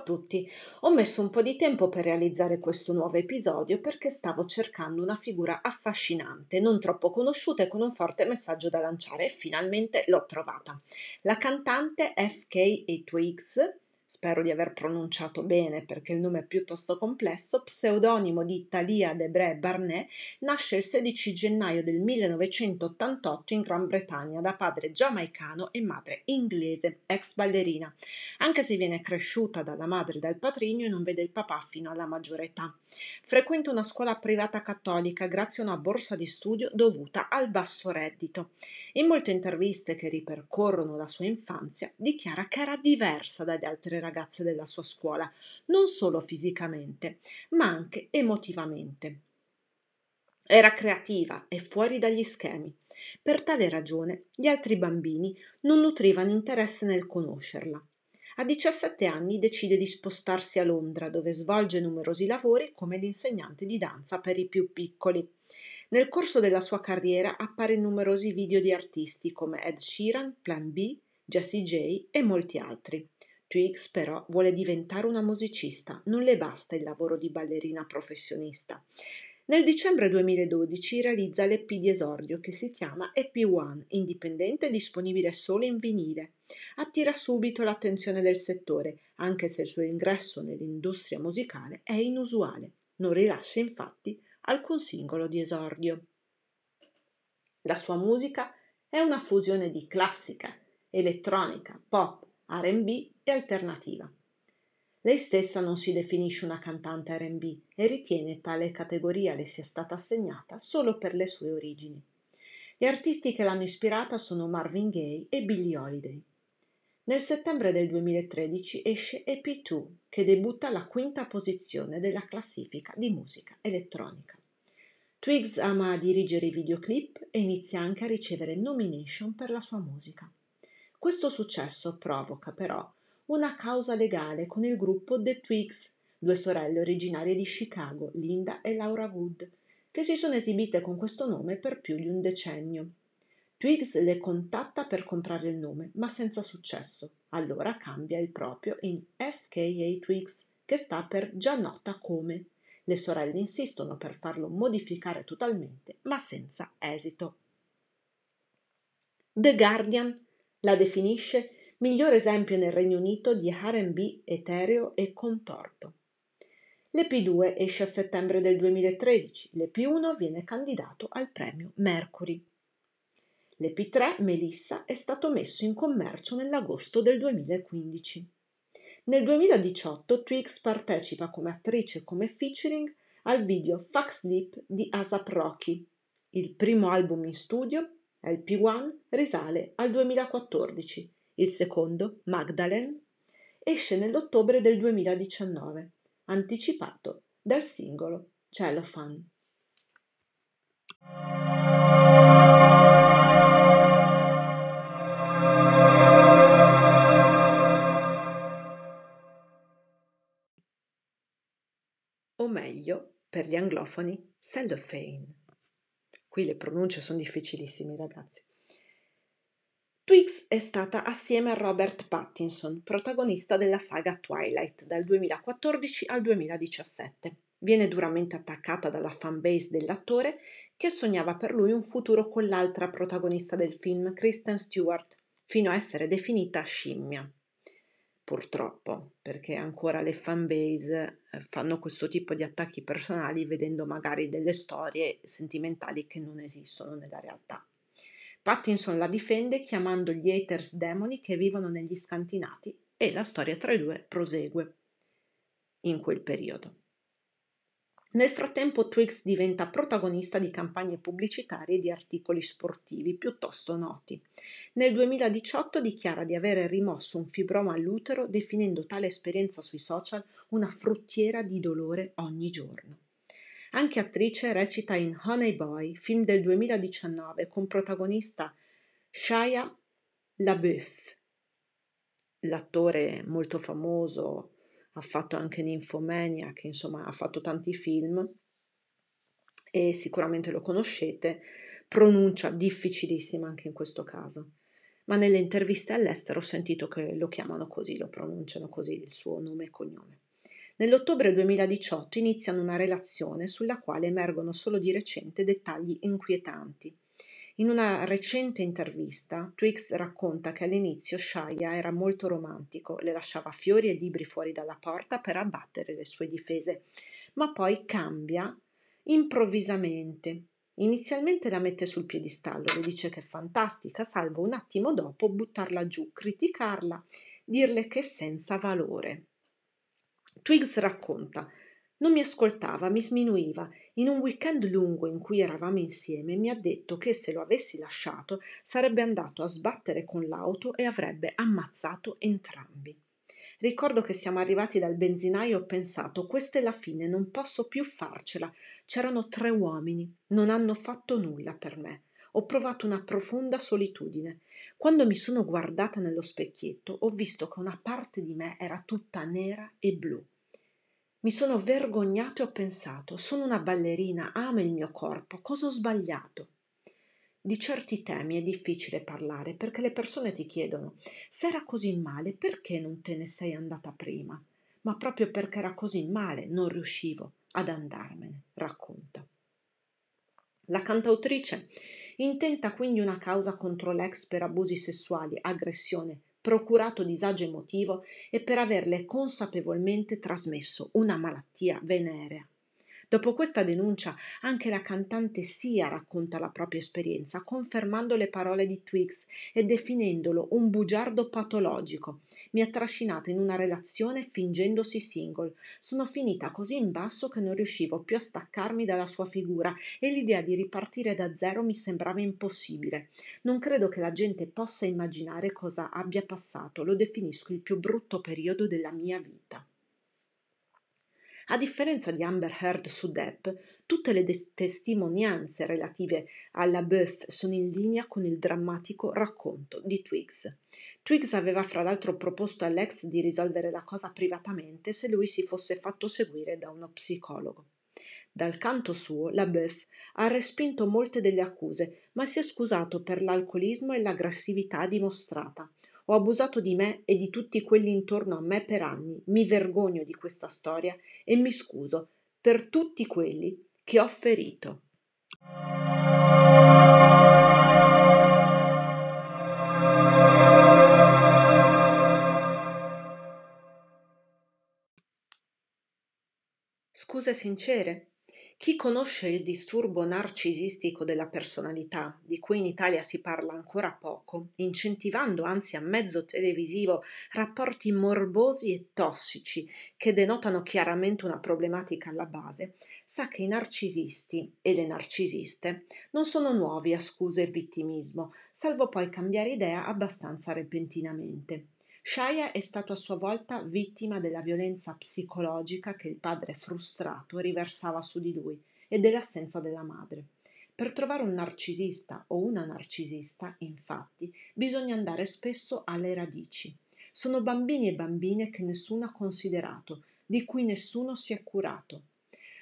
a tutti, ho messo un po' di tempo per realizzare questo nuovo episodio perché stavo cercando una figura affascinante, non troppo conosciuta e con un forte messaggio da lanciare e finalmente l'ho trovata. La cantante FK e Twigs spero di aver pronunciato bene perché il nome è piuttosto complesso, pseudonimo di Thalia Debré Barnet, nasce il 16 gennaio del 1988 in Gran Bretagna da padre giamaicano e madre inglese, ex ballerina, anche se viene cresciuta dalla madre e dal patrigno e non vede il papà fino alla maggiore età. Frequenta una scuola privata cattolica grazie a una borsa di studio dovuta al basso reddito. In molte interviste che ripercorrono la sua infanzia dichiara che era diversa dalle altre ragazze della sua scuola, non solo fisicamente, ma anche emotivamente. Era creativa e fuori dagli schemi. Per tale ragione gli altri bambini non nutrivano interesse nel conoscerla. A 17 anni decide di spostarsi a Londra, dove svolge numerosi lavori come l'insegnante di danza per i più piccoli. Nel corso della sua carriera appare in numerosi video di artisti come Ed Sheeran, Plan B, Jessie J e molti altri. Twigs però vuole diventare una musicista, non le basta il lavoro di ballerina professionista. Nel dicembre 2012 realizza l'EP di esordio che si chiama EP1, indipendente e disponibile solo in vinile. Attira subito l'attenzione del settore, anche se il suo ingresso nell'industria musicale è inusuale. Non rilascia infatti alcun singolo di esordio. La sua musica è una fusione di classica, elettronica, pop, RB e alternativa. Lei stessa non si definisce una cantante RB e ritiene tale categoria le sia stata assegnata solo per le sue origini. Gli artisti che l'hanno ispirata sono Marvin Gaye e Billie Holiday. Nel settembre del 2013 esce EP2, che debutta alla quinta posizione della classifica di musica elettronica. Twigs ama dirigere i videoclip e inizia anche a ricevere nomination per la sua musica. Questo successo provoca però una causa legale con il gruppo The Twigs, due sorelle originarie di Chicago, Linda e Laura Wood, che si sono esibite con questo nome per più di un decennio. Twigs le contatta per comprare il nome, ma senza successo. Allora cambia il proprio in FKA Twigs, che sta per già nota come le sorelle insistono per farlo modificare totalmente, ma senza esito. The Guardian la definisce miglior esempio nel Regno Unito di RB etereo e contorto. L'EP2 esce a settembre del 2013, l'EP1 viene candidato al premio Mercury. L'EP3 Melissa è stato messo in commercio nell'agosto del 2015. Nel 2018 Twix partecipa come attrice e come featuring al video Fuck Sleep di Asap Rocky. Il primo album in studio, LP1, risale al 2014. Il secondo, Magdalene, esce nell'ottobre del 2019, anticipato dal singolo Cellophane. o meglio, per gli anglofoni, cellophane. Qui le pronunce sono difficilissime, ragazzi. Twix è stata assieme a Robert Pattinson, protagonista della saga Twilight dal 2014 al 2017. Viene duramente attaccata dalla fanbase dell'attore che sognava per lui un futuro con l'altra protagonista del film, Kristen Stewart, fino a essere definita scimmia purtroppo, perché ancora le fanbase eh, fanno questo tipo di attacchi personali vedendo magari delle storie sentimentali che non esistono nella realtà. Pattinson la difende chiamando gli haters demoni che vivono negli scantinati e la storia tra i due prosegue in quel periodo. Nel frattempo Twix diventa protagonista di campagne pubblicitarie e di articoli sportivi piuttosto noti. Nel 2018 dichiara di avere rimosso un fibroma all'utero definendo tale esperienza sui social una fruttiera di dolore ogni giorno. Anche attrice recita in Honey Boy, film del 2019 con protagonista Shia LaBeouf. L'attore molto famoso ha fatto anche Nymphomania, che insomma ha fatto tanti film e sicuramente lo conoscete, pronuncia difficilissima anche in questo caso. ma nelle interviste all'estero ho sentito che lo chiamano così, lo pronunciano così il suo nome e cognome. Nell'ottobre 2018 iniziano una relazione sulla quale emergono solo di recente dettagli inquietanti. In una recente intervista, Twix racconta che all'inizio Shaya era molto romantico, le lasciava fiori e libri fuori dalla porta per abbattere le sue difese, ma poi cambia improvvisamente. Inizialmente la mette sul piedistallo, le dice che è fantastica, salvo un attimo dopo buttarla giù, criticarla, dirle che è senza valore. Twigs racconta non mi ascoltava, mi sminuiva. In un weekend lungo in cui eravamo insieme mi ha detto che se lo avessi lasciato sarebbe andato a sbattere con l'auto e avrebbe ammazzato entrambi. Ricordo che siamo arrivati dal benzinaio e ho pensato questa è la fine, non posso più farcela. C'erano tre uomini, non hanno fatto nulla per me. Ho provato una profonda solitudine. Quando mi sono guardata nello specchietto ho visto che una parte di me era tutta nera e blu. Mi sono vergognato e ho pensato, sono una ballerina, amo il mio corpo, cosa ho sbagliato? Di certi temi è difficile parlare perché le persone ti chiedono, se era così male, perché non te ne sei andata prima? Ma proprio perché era così male non riuscivo ad andarmene, racconta. La cantautrice intenta quindi una causa contro l'ex per abusi sessuali, aggressione, procurato disagio emotivo e per averle consapevolmente trasmesso una malattia venerea. Dopo questa denuncia anche la cantante Sia racconta la propria esperienza, confermando le parole di Twix e definendolo un bugiardo patologico. Mi ha trascinata in una relazione fingendosi single. Sono finita così in basso che non riuscivo più a staccarmi dalla sua figura e l'idea di ripartire da zero mi sembrava impossibile. Non credo che la gente possa immaginare cosa abbia passato, lo definisco il più brutto periodo della mia vita. A differenza di Amber Heard su Depp, tutte le des- testimonianze relative alla Beth sono in linea con il drammatico racconto di Twigs. Twigs aveva fra l'altro proposto all'ex di risolvere la cosa privatamente se lui si fosse fatto seguire da uno psicologo. Dal canto suo, la Beth ha respinto molte delle accuse, ma si è scusato per l'alcolismo e l'aggressività dimostrata. Ho abusato di me e di tutti quelli intorno a me per anni. Mi vergogno di questa storia e mi scuso per tutti quelli che ho ferito. Scuse sincere? Chi conosce il disturbo narcisistico della personalità, di cui in Italia si parla ancora poco, incentivando anzi a mezzo televisivo rapporti morbosi e tossici che denotano chiaramente una problematica alla base, sa che i narcisisti e le narcisiste non sono nuovi a scuse e vittimismo, salvo poi cambiare idea abbastanza repentinamente. Shaya è stato a sua volta vittima della violenza psicologica che il padre frustrato riversava su di lui e dell'assenza della madre. Per trovare un narcisista o una narcisista, infatti, bisogna andare spesso alle radici. Sono bambini e bambine che nessuno ha considerato, di cui nessuno si è curato,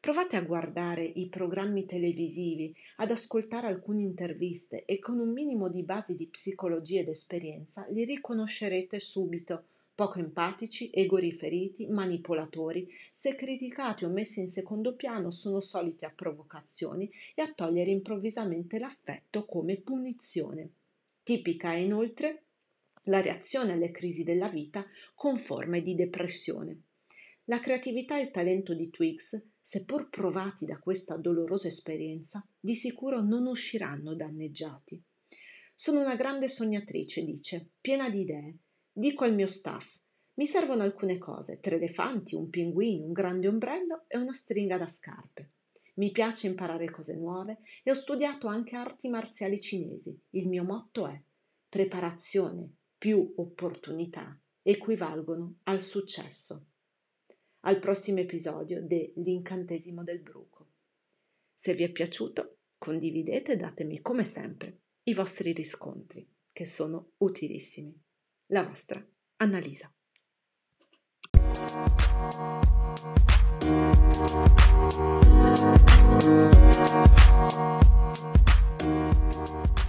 Provate a guardare i programmi televisivi, ad ascoltare alcune interviste e con un minimo di basi di psicologia ed esperienza li riconoscerete subito poco empatici, egoriferiti, manipolatori, se criticati o messi in secondo piano sono soliti a provocazioni e a togliere improvvisamente l'affetto come punizione. Tipica è inoltre la reazione alle crisi della vita con forme di depressione. La creatività e il talento di Twix seppur provati da questa dolorosa esperienza, di sicuro non usciranno danneggiati. Sono una grande sognatrice, dice, piena di idee. Dico al mio staff: mi servono alcune cose, tre elefanti, un pinguino, un grande ombrello e una stringa da scarpe. Mi piace imparare cose nuove e ho studiato anche arti marziali cinesi. Il mio motto è preparazione più opportunità equivalgono al successo al prossimo episodio dell'incantesimo del bruco. Se vi è piaciuto, condividete e datemi come sempre i vostri riscontri, che sono utilissimi. La vostra Annalisa. Thank you.